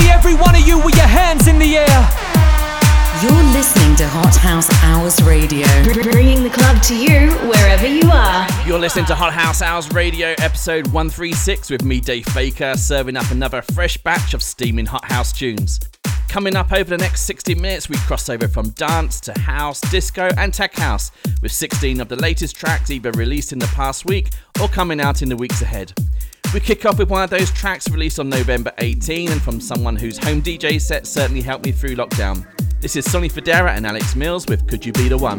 see every one of you with your hands in the air. You're listening to Hot House Hours Radio, bringing the club to you wherever you are. You're listening to Hot House Hours Radio, episode 136, with me, Dave Baker, serving up another fresh batch of steaming Hot House tunes. Coming up over the next 60 minutes, we cross over from dance to house, disco, and tech house, with 16 of the latest tracks either released in the past week or coming out in the weeks ahead. We kick off with one of those tracks released on November 18 and from someone whose home DJ set certainly helped me through lockdown. This is Sonny Fodera and Alex Mills with Could You Be the One?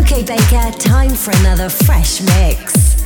Okay, Baker, time for another fresh mix.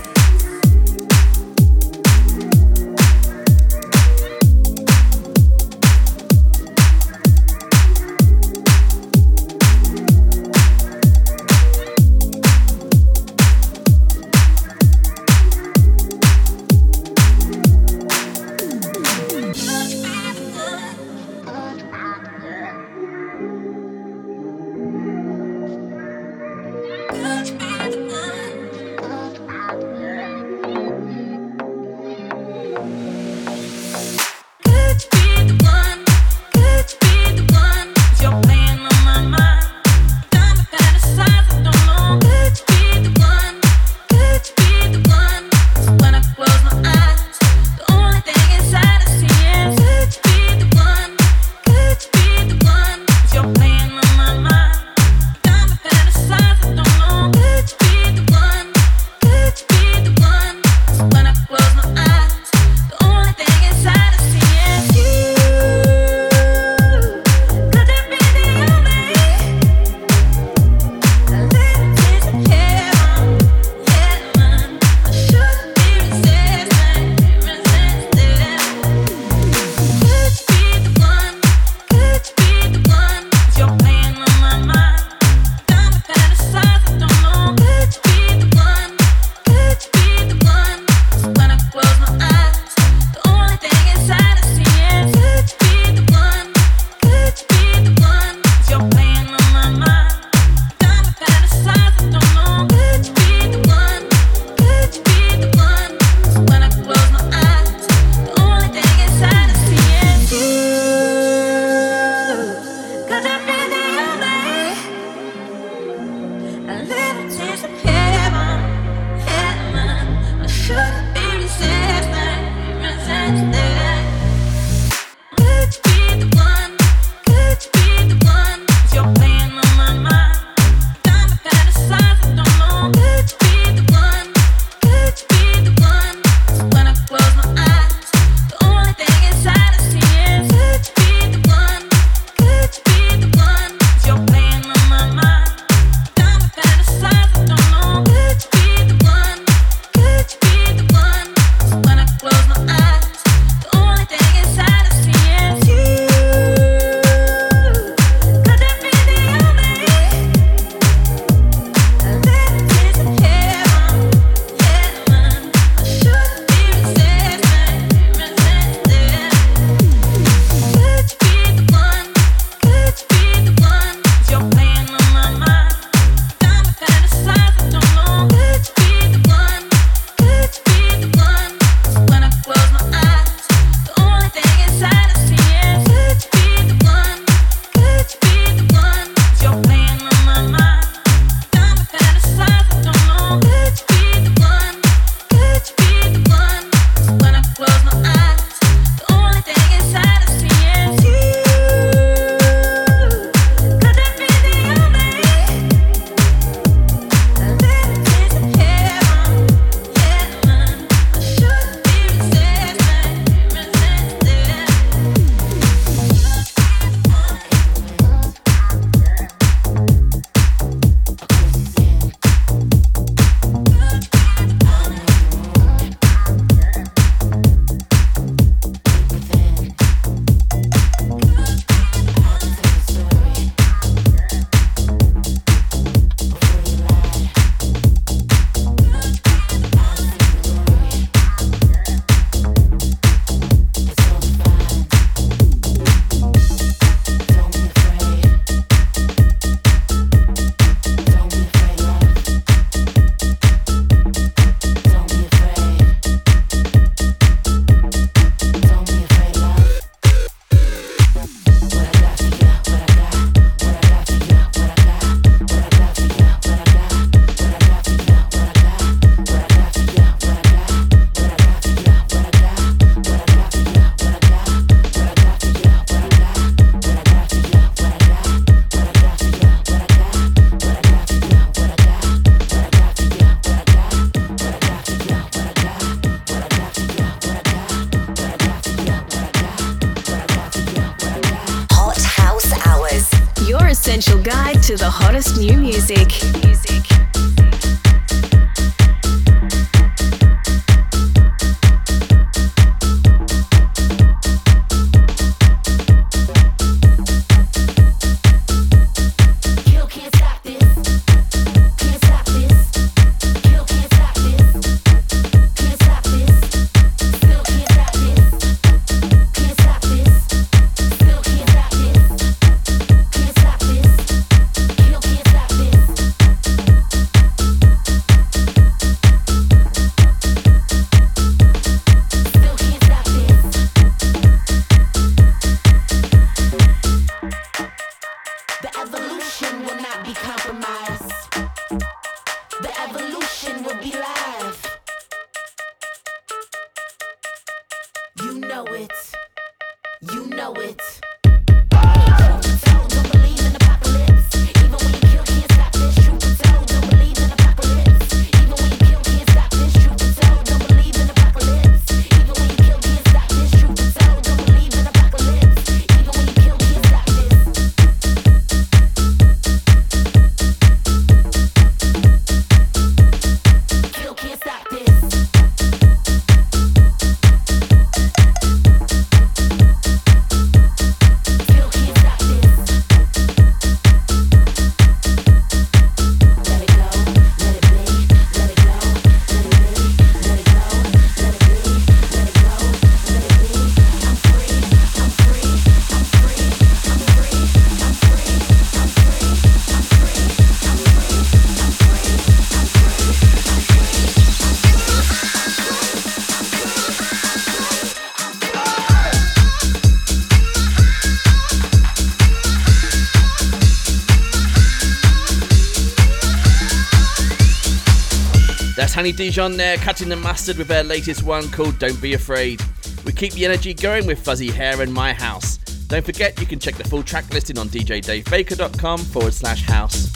Honey Dijon there, cutting the mustard with their latest one called Don't Be Afraid. We keep the energy going with Fuzzy Hair in My House. Don't forget you can check the full track listing on djdavebaker.com forward slash house.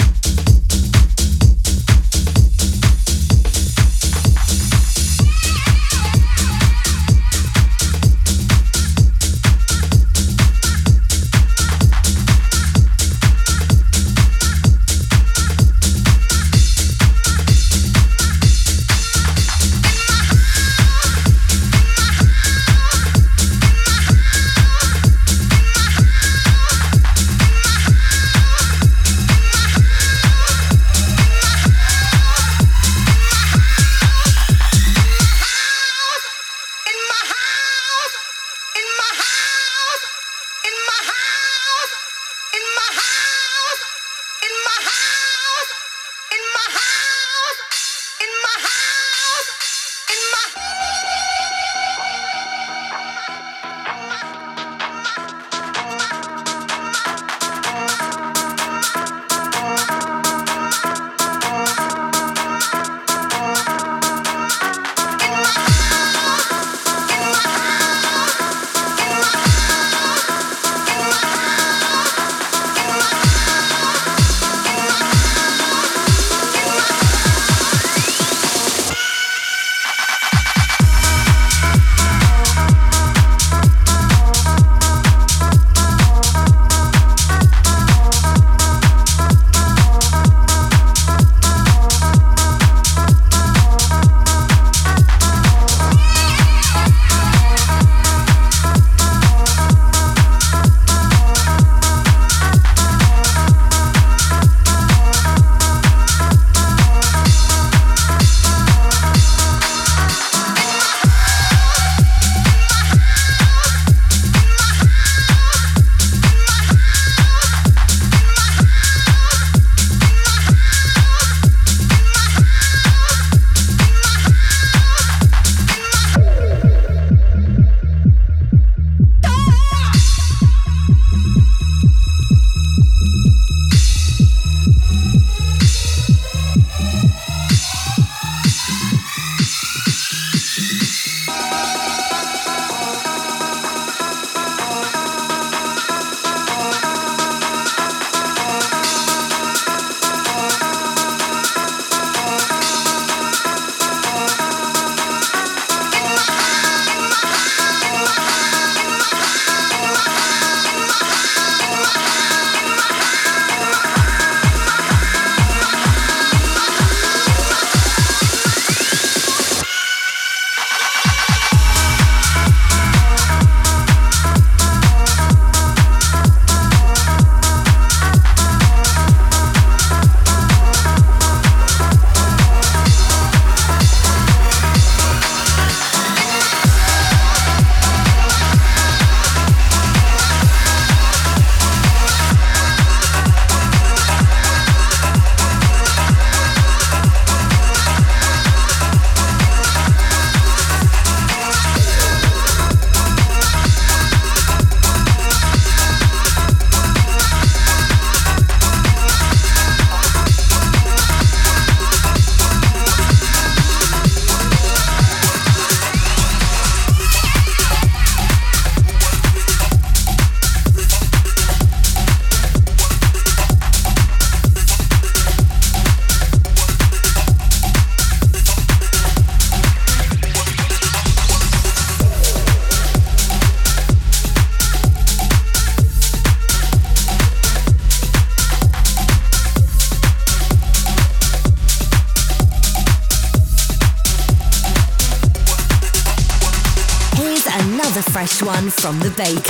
From the baker.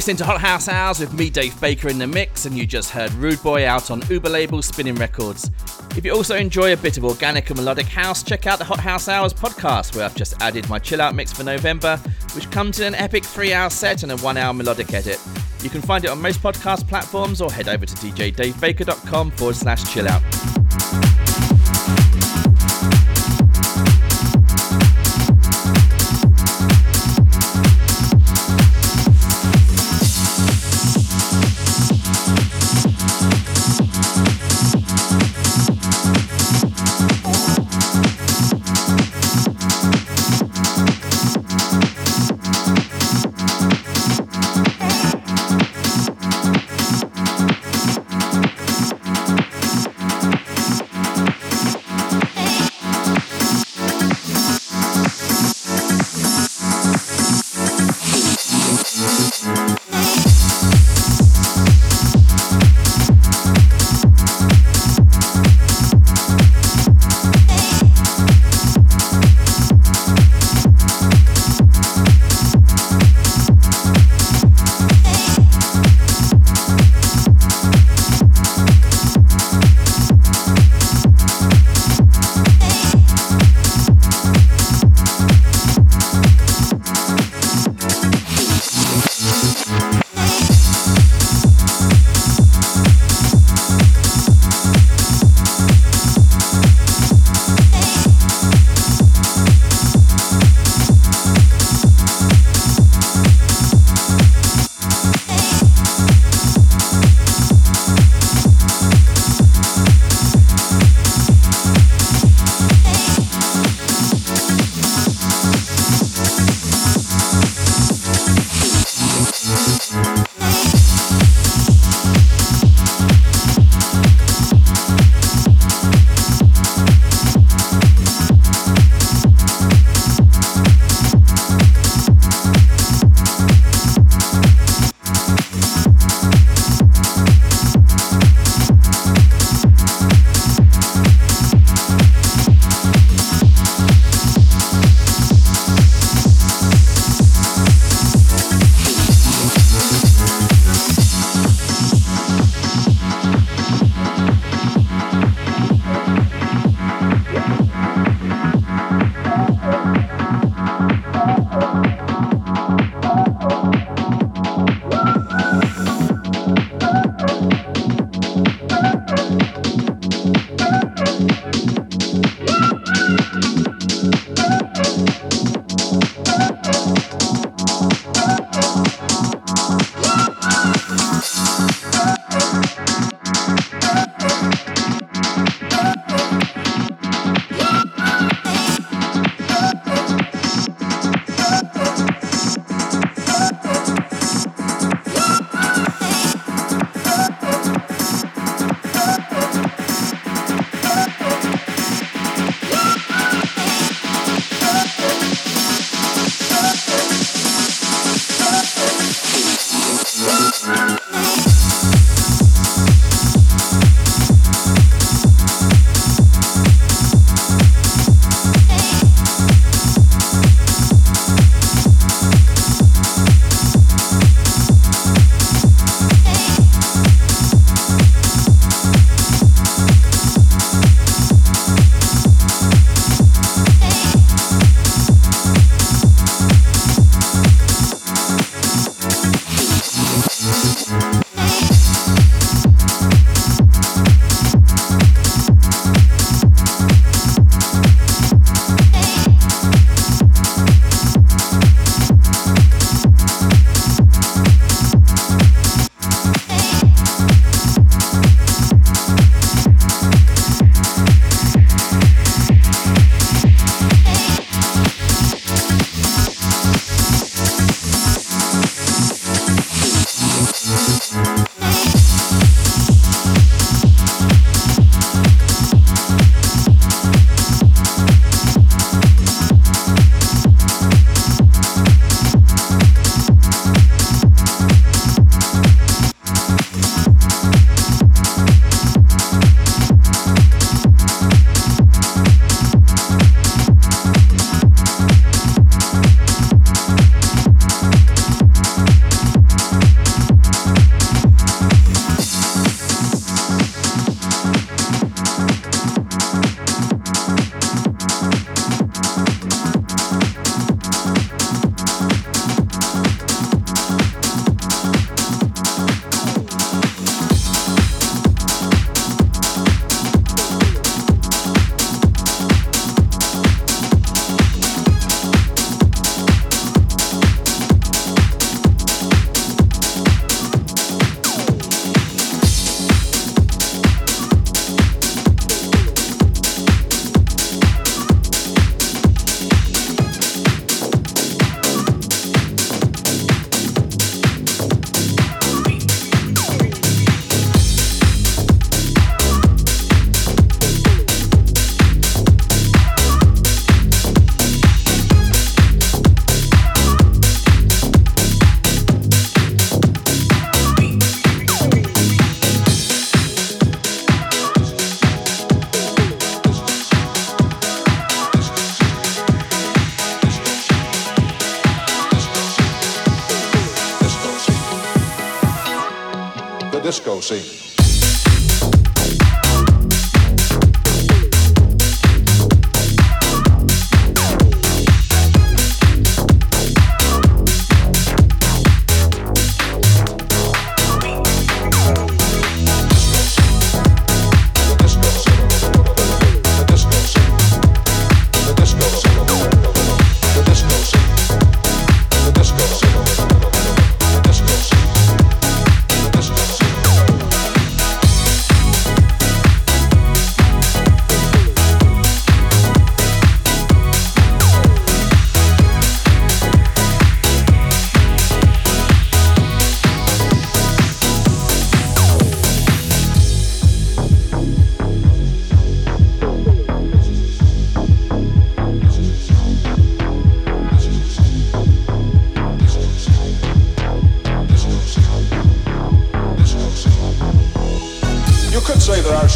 Listening to Hot House Hours with me, Dave Baker, in the mix, and you just heard Rude Boy out on Uber label Spinnin' Records. If you also enjoy a bit of organic and melodic house, check out the Hot House Hours podcast, where I've just added my chill out mix for November, which comes in an epic three hour set and a one hour melodic edit. You can find it on most podcast platforms or head over to djdavebaker.com forward slash chill out.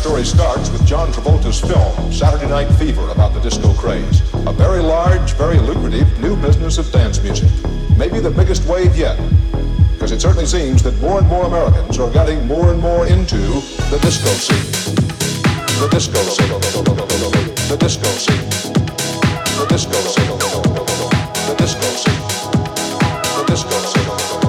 story starts with John Travolta's film, Saturday Night Fever, about the disco craze. A very large, very lucrative new business of dance music. Maybe the biggest wave yet. Because it certainly seems that more and more Americans are getting more and more into the disco scene. The disco scene. The disco scene. The disco scene. The disco scene. The disco scene. The disco scene.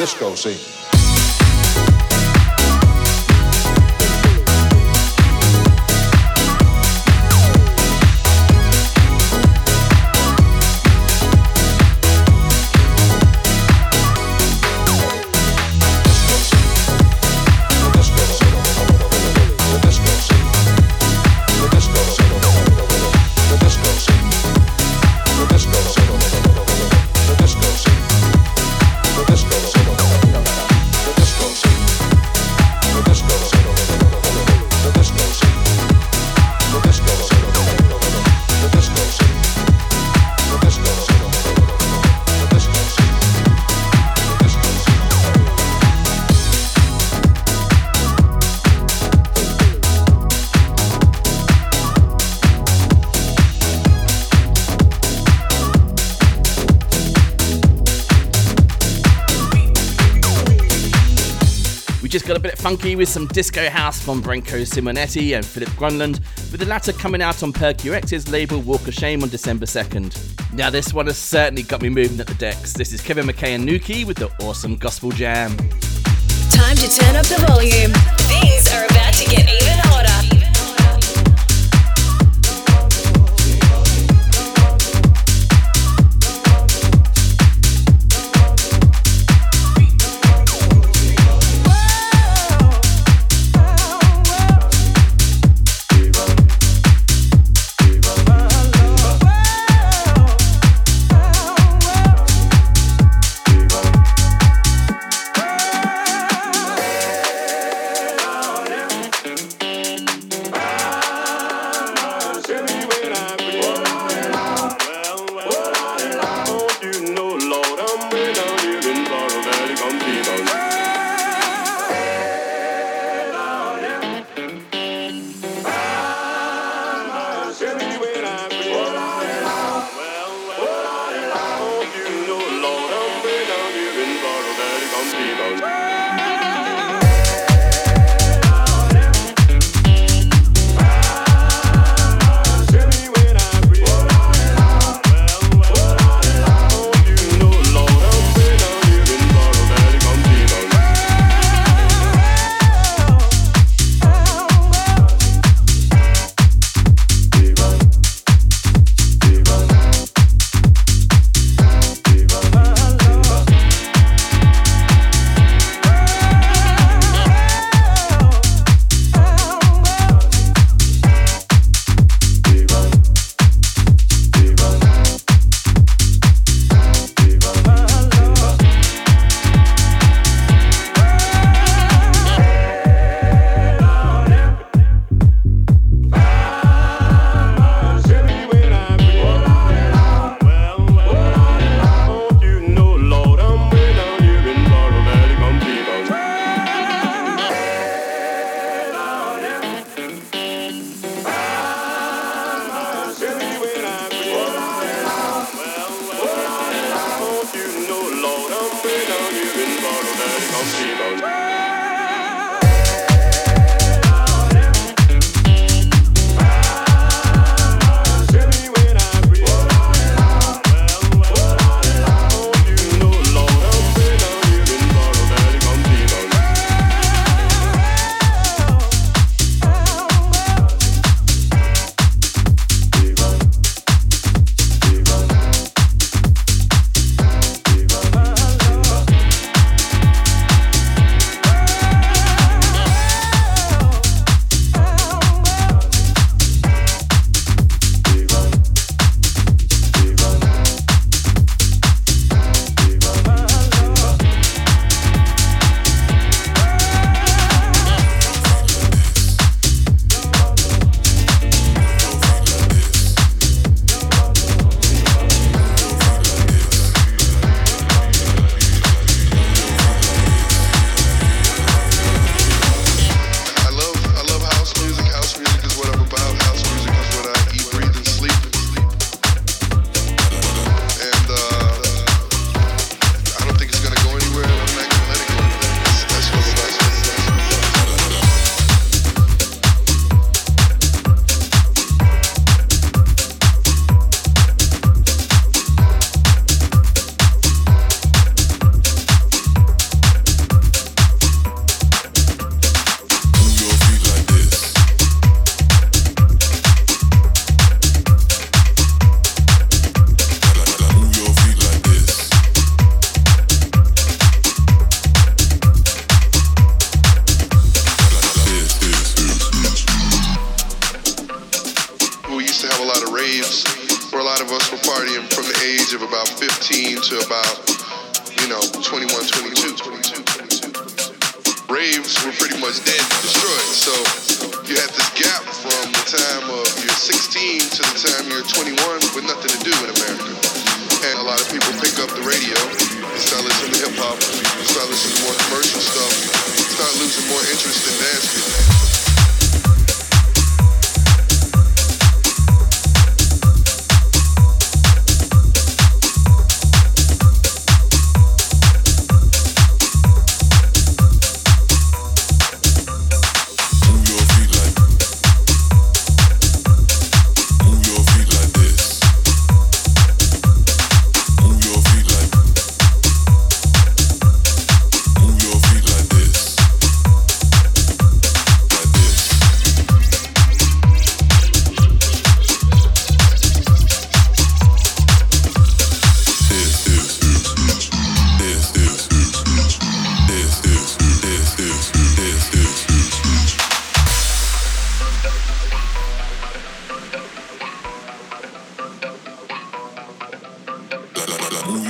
disco scene. Just got a bit funky with some disco house from Branko Simonetti and Philip Grunland, with the latter coming out on Percux's label Walk of Shame on December 2nd. Now, this one has certainly got me moving at the decks. This is Kevin McKay and Nuki with the awesome Gospel Jam. Time to turn up the volume. Things are about to get even hotter.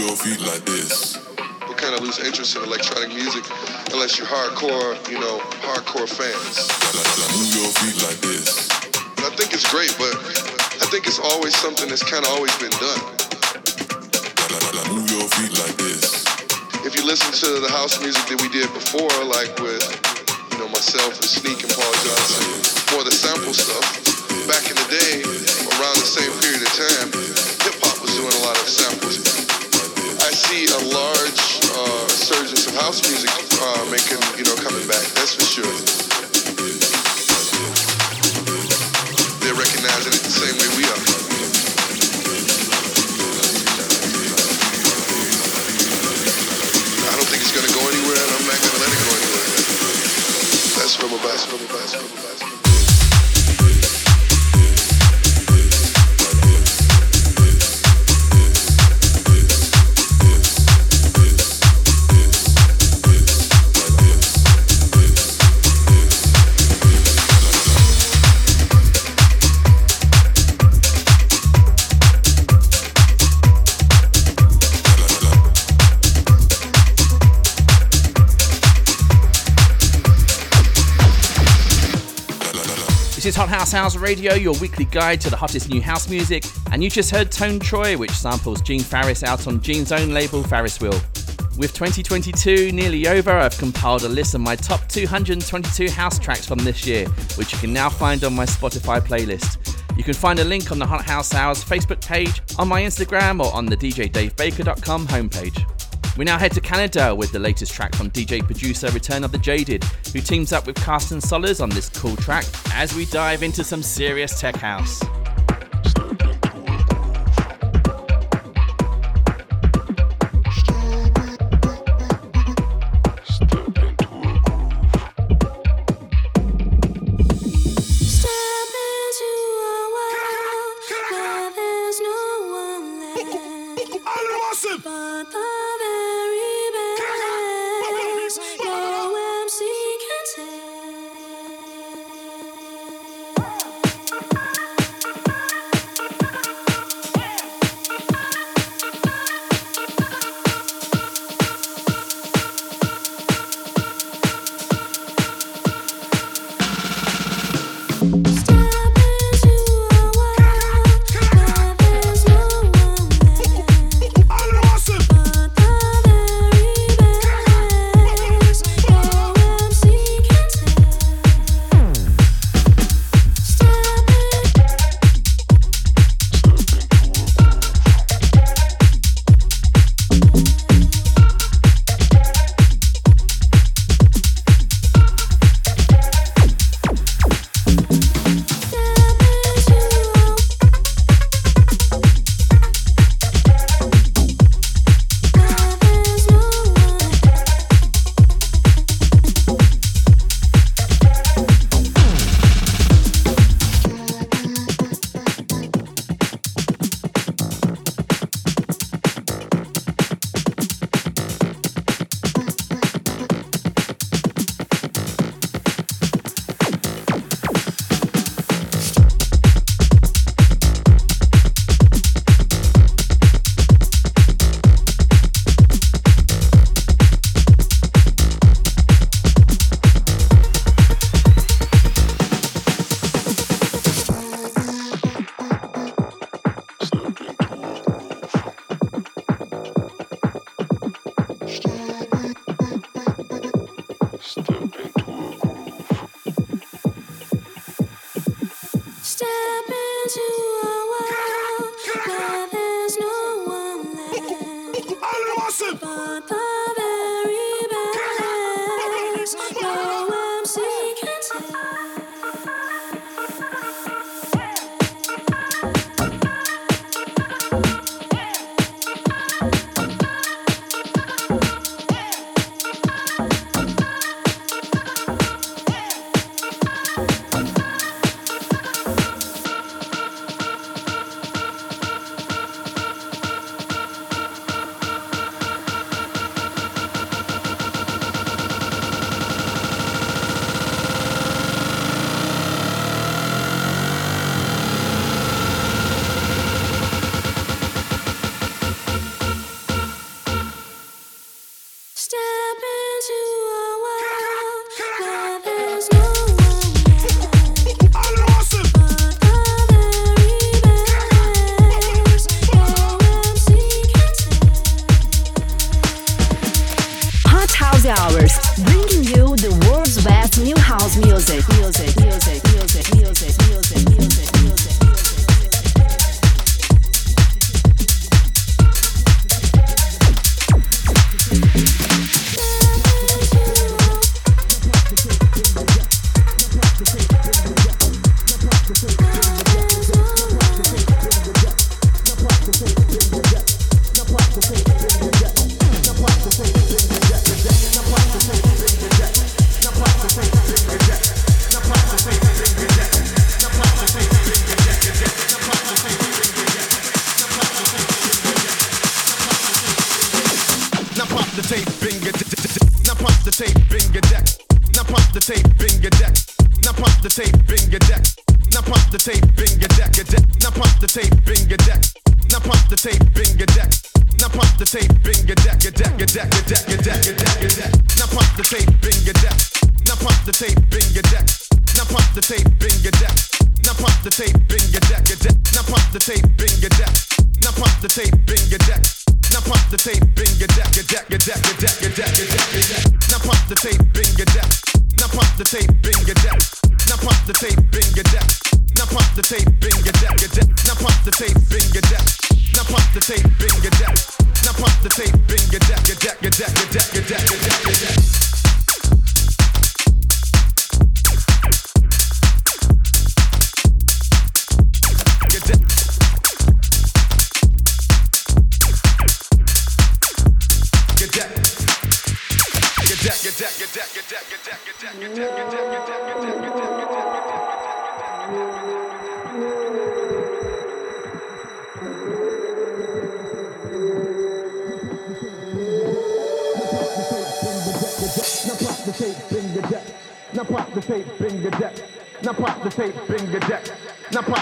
Like this. We kind of lose interest in electronic music unless you're hardcore, you know, hardcore fans. Move your feet like this. And I think it's great, but I think it's always something that's kind of always been done. Move your feet like this. If you listen to the house music that we did before, like with, you know, myself and Sneak and Paul Johnson, more the sample stuff, back in the day, around the same period of time, hip hop was doing a lot of samples. See a large uh, surgence of house music uh, making, you know, coming back. That's for sure. They're recognizing it the same way we are. I don't think it's gonna go anywhere, and I'm not gonna let it go anywhere. That's from a bass, from a bass, from a bass. House House Radio, your weekly guide to the hottest new house music, and you just heard Tone Troy, which samples Gene Farris out on Gene's own label, Farris Wheel. With 2022 nearly over, I've compiled a list of my top 222 house tracks from this year, which you can now find on my Spotify playlist. You can find a link on the Hot House Hours Facebook page, on my Instagram, or on the DJDaveBaker.com homepage. We now head to Canada with the latest track from DJ producer Return of the Jaded, who teams up with Carsten Sollers on this cool track as we dive into some serious tech house.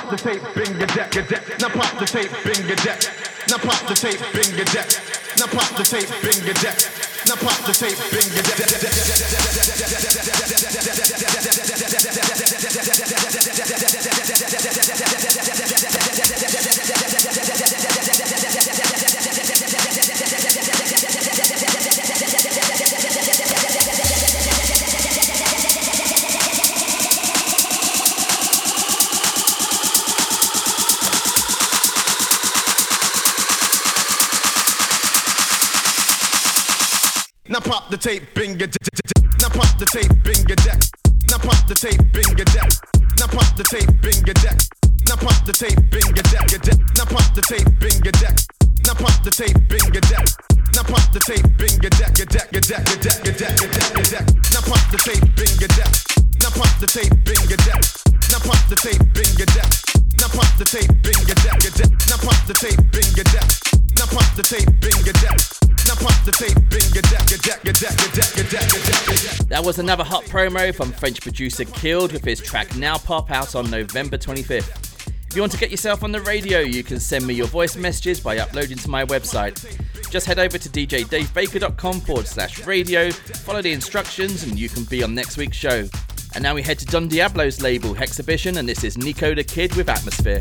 pop the tape, finger jack, deck. Now pop the tape, finger deck. Now pop the tape, finger deck. Now pop the tape, finger deck. Now pop the tape, finger deck. tape, bing, get was another hot promo from French producer Killed with his track Now Pop out on November 25th. If you want to get yourself on the radio, you can send me your voice messages by uploading to my website. Just head over to djdavebaker.com forward slash radio, follow the instructions, and you can be on next week's show. And now we head to Don Diablo's label, Hexhibition, and this is Nico the Kid with Atmosphere.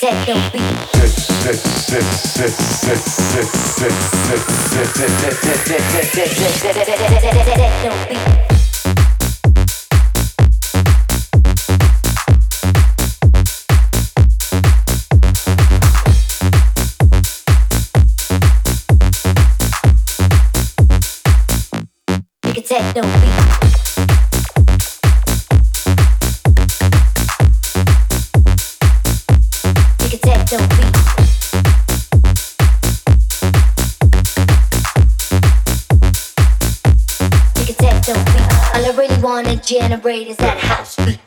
Techno beat. Techno beat. Is that house beat.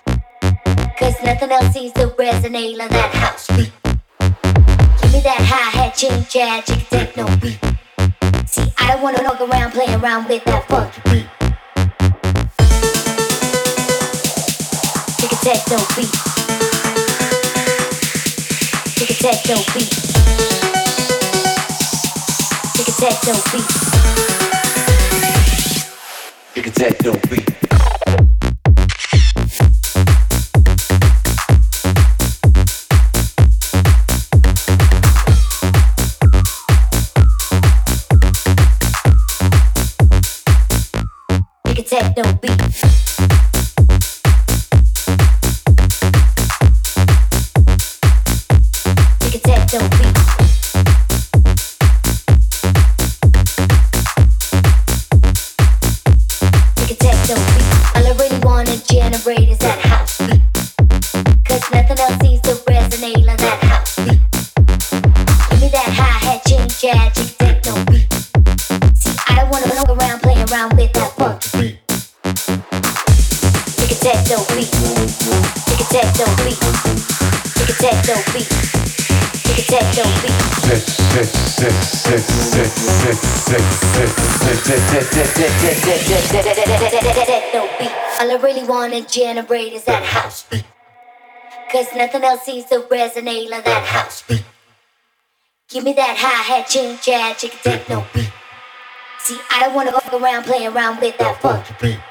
Cause nothing else seems to resonate like that house beat. Give me that hi-hat, ching chat, chick techno beat. See, I don't wanna walk around, play around with that funky beat. Take a techno beat. Take a techno beat. Take a techno beat. Take a techno beat. All I really wanna generate is that house beat. Cause nothing else seems to resonate like that house beat. Give me that hi-hat, ching chat, chick techno beat. See, I don't wanna walk around, play around with that funky beat.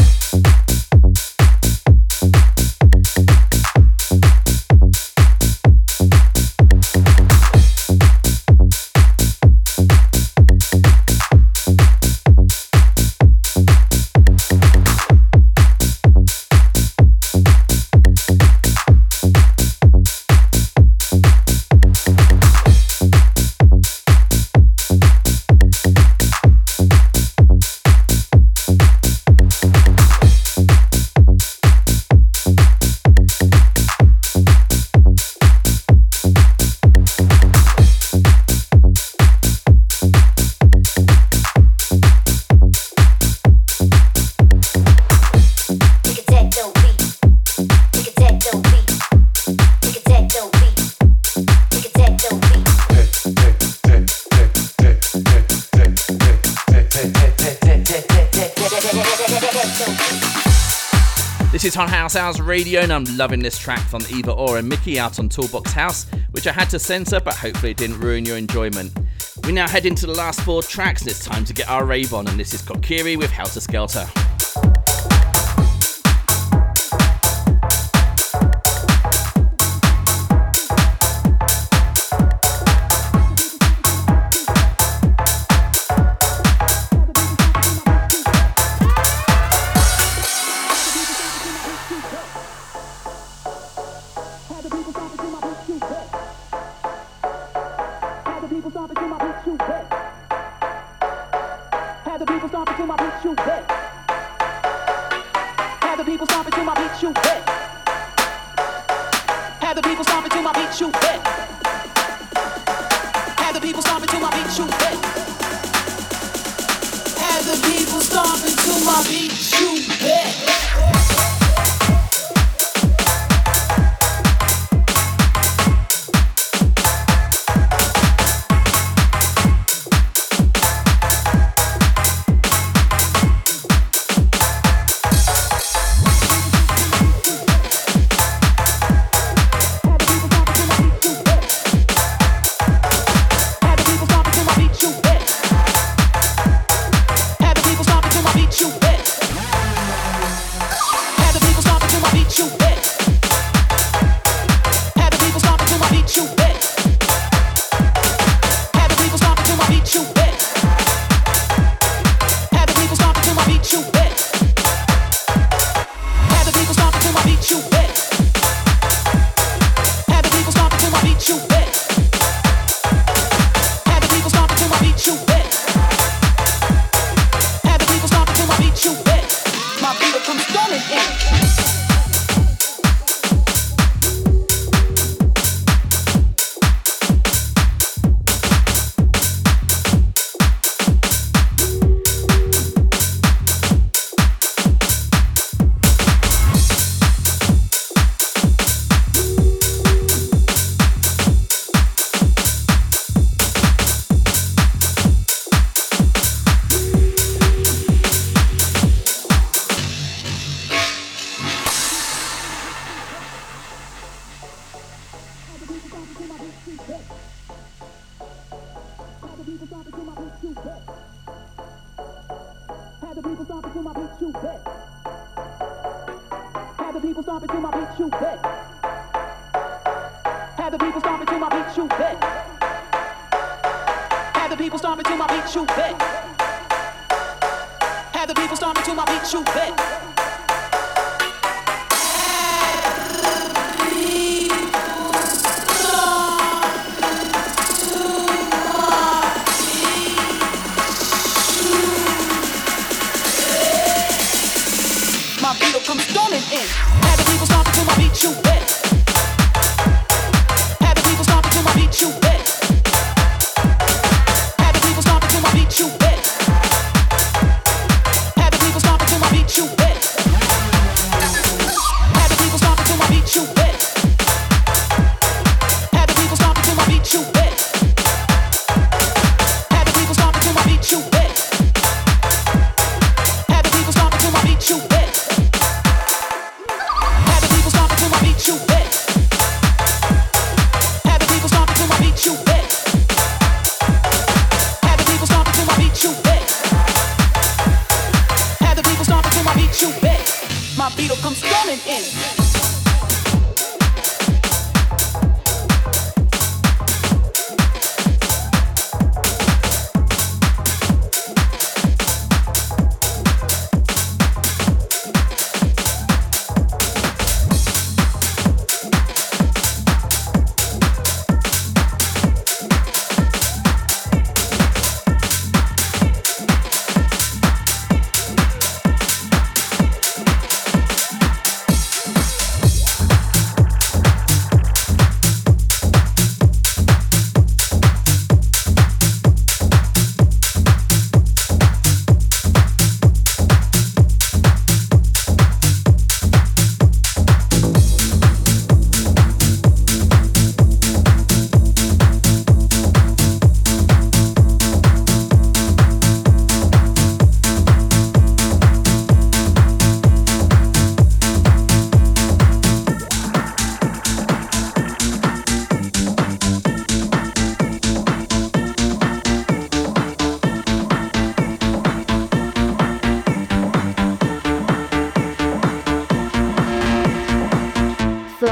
House Hours Radio, and I'm loving this track from Eva Orr and Mickey out on Toolbox House, which I had to censor, but hopefully it didn't ruin your enjoyment. We now head into the last four tracks, and it's time to get our rave on, and this is Kokiri with Helter Skelter.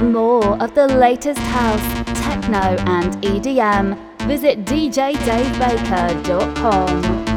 More of the latest house, techno, and EDM, visit djdavebaker.com.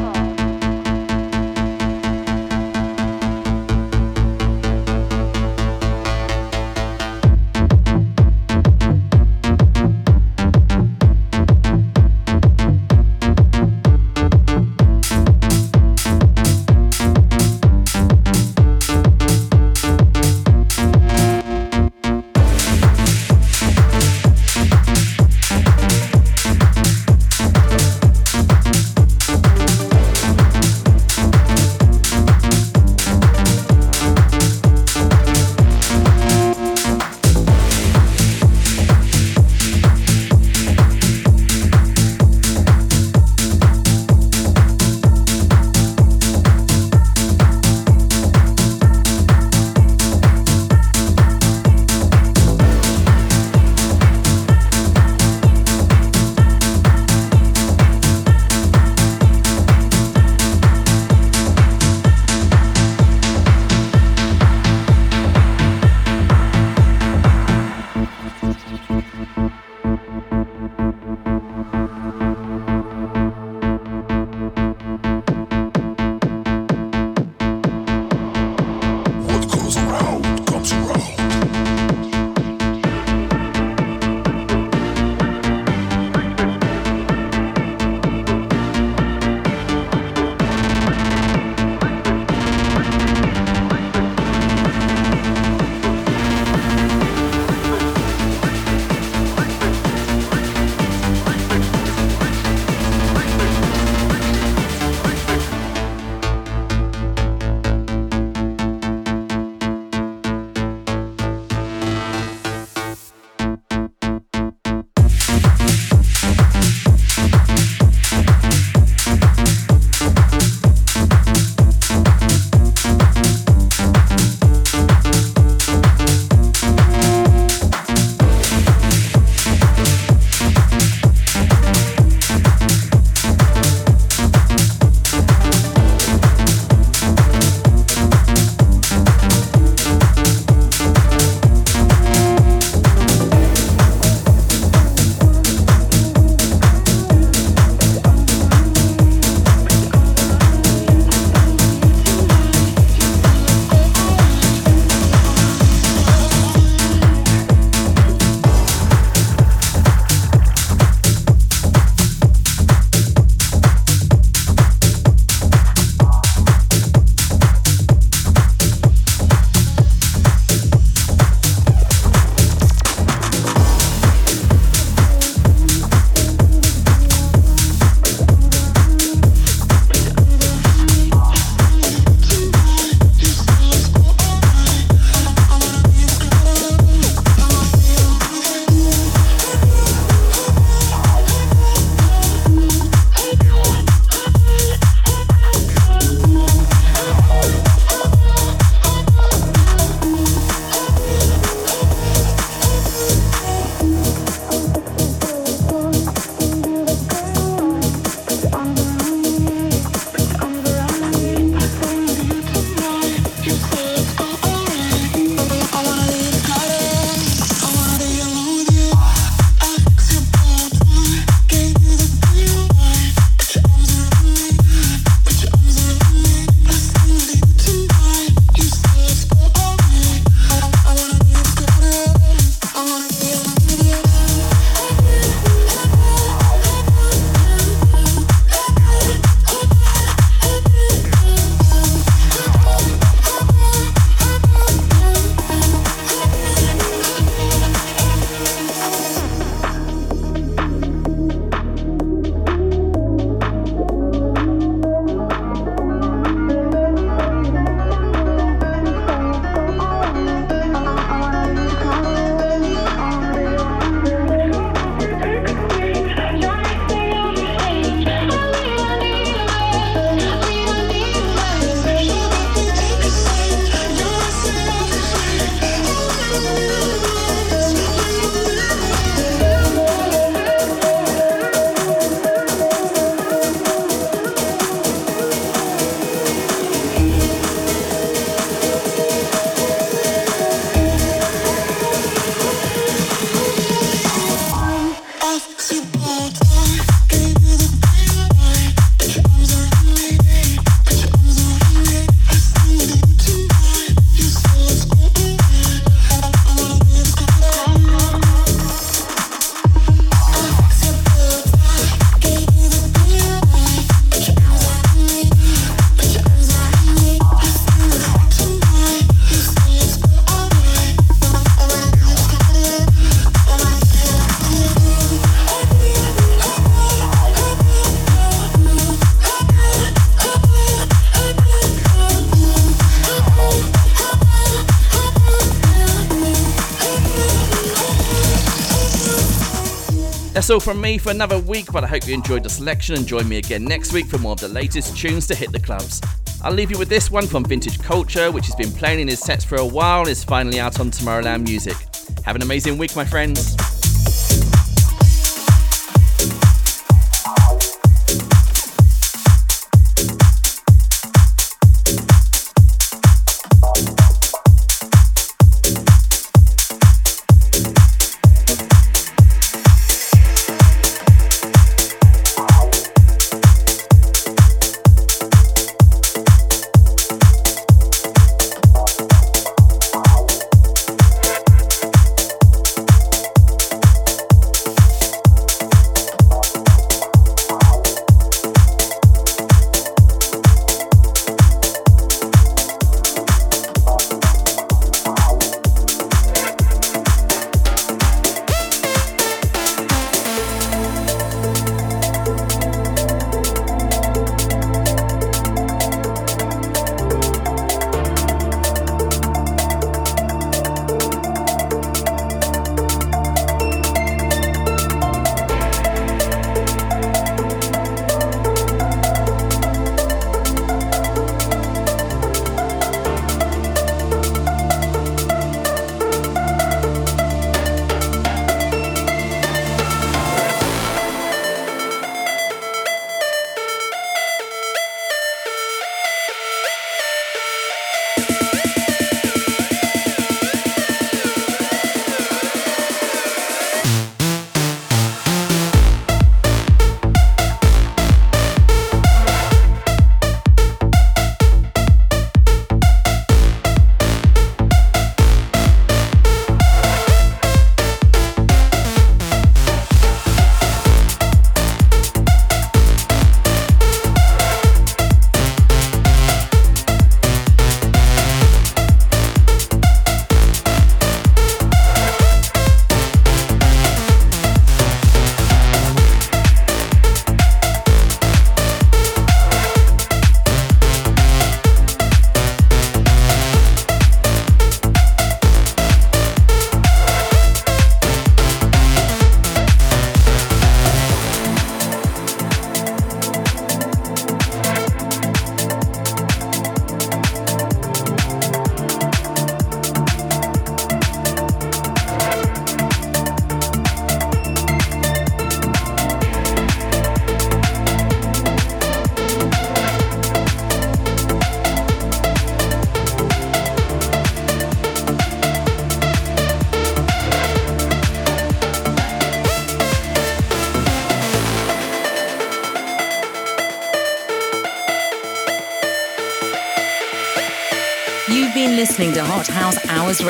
That's all from me for another week, but I hope you enjoyed the selection and join me again next week for more of the latest tunes to hit the clubs. I'll leave you with this one from Vintage Culture, which has been playing in his sets for a while and is finally out on Tomorrowland Music. Have an amazing week, my friends.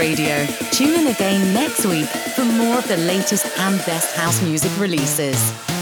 Radio. Tune in again next week for more of the latest and best house music releases.